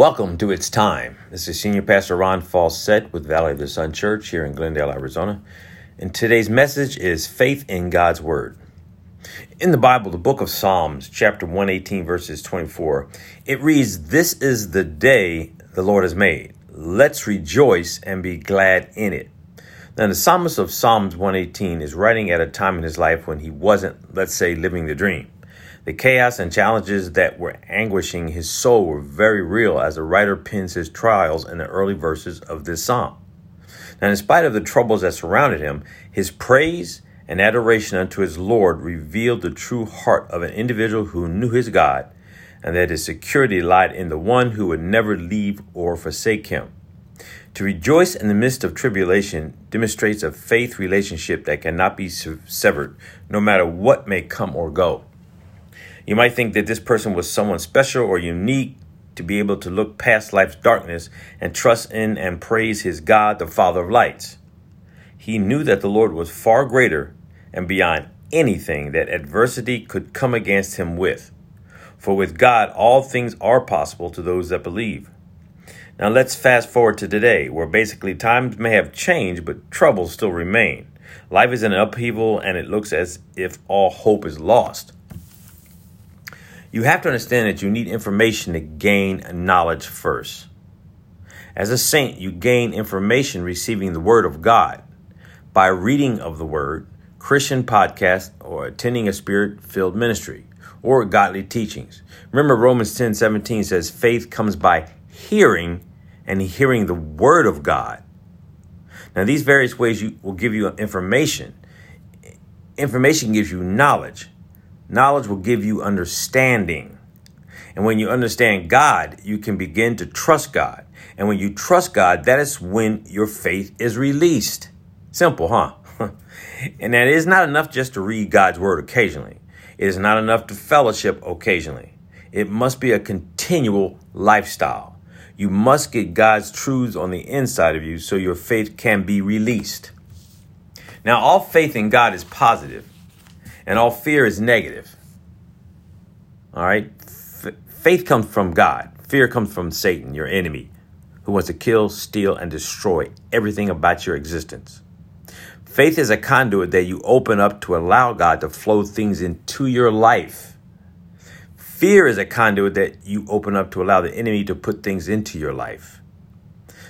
Welcome to It's Time. This is Senior Pastor Ron Falsett with Valley of the Sun Church here in Glendale, Arizona. And today's message is Faith in God's Word. In the Bible, the book of Psalms, chapter 118, verses 24, it reads, This is the day the Lord has made. Let's rejoice and be glad in it. Now, the psalmist of Psalms 118 is writing at a time in his life when he wasn't, let's say, living the dream. The chaos and challenges that were anguishing his soul were very real as the writer pins his trials in the early verses of this psalm. Now, in spite of the troubles that surrounded him, his praise and adoration unto his Lord revealed the true heart of an individual who knew his God and that his security lied in the one who would never leave or forsake him. To rejoice in the midst of tribulation demonstrates a faith relationship that cannot be severed, no matter what may come or go. You might think that this person was someone special or unique to be able to look past life's darkness and trust in and praise his God, the Father of lights. He knew that the Lord was far greater and beyond anything that adversity could come against him with. For with God, all things are possible to those that believe. Now let's fast forward to today, where basically times may have changed, but troubles still remain. Life is in an upheaval, and it looks as if all hope is lost. You have to understand that you need information to gain knowledge first. As a saint, you gain information receiving the Word of God by reading of the Word, Christian podcast, or attending a spirit filled ministry, or godly teachings. Remember, Romans 10 17 says, faith comes by hearing, and hearing the Word of God. Now, these various ways you, will give you information. Information gives you knowledge. Knowledge will give you understanding. And when you understand God, you can begin to trust God. And when you trust God, that is when your faith is released. Simple, huh? and that is not enough just to read God's word occasionally. It is not enough to fellowship occasionally. It must be a continual lifestyle. You must get God's truths on the inside of you so your faith can be released. Now, all faith in God is positive and all fear is negative. All right? F- faith comes from God, fear comes from Satan, your enemy, who wants to kill, steal, and destroy everything about your existence. Faith is a conduit that you open up to allow God to flow things into your life. Fear is a conduit that you open up to allow the enemy to put things into your life.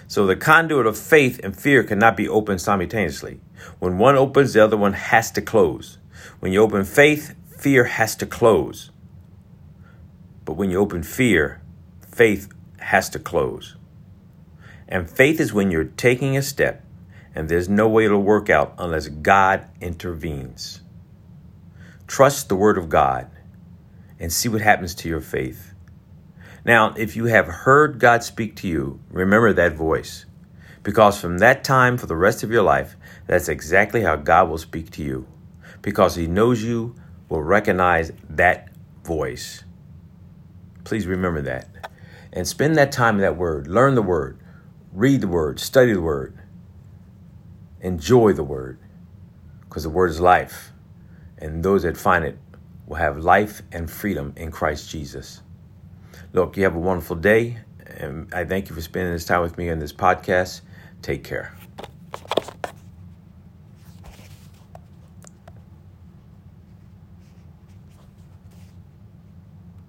So the conduit of faith and fear cannot be opened simultaneously. When one opens, the other one has to close. When you open faith, fear has to close. But when you open fear, faith has to close. And faith is when you're taking a step and there's no way it'll work out unless God intervenes. Trust the Word of God and see what happens to your faith. Now, if you have heard God speak to you, remember that voice. Because from that time for the rest of your life, that's exactly how God will speak to you because he knows you will recognize that voice. Please remember that. And spend that time in that word. Learn the word. Read the word. Study the word. Enjoy the word. Because the word is life. And those that find it will have life and freedom in Christ Jesus. Look, you have a wonderful day. And I thank you for spending this time with me on this podcast. Take care.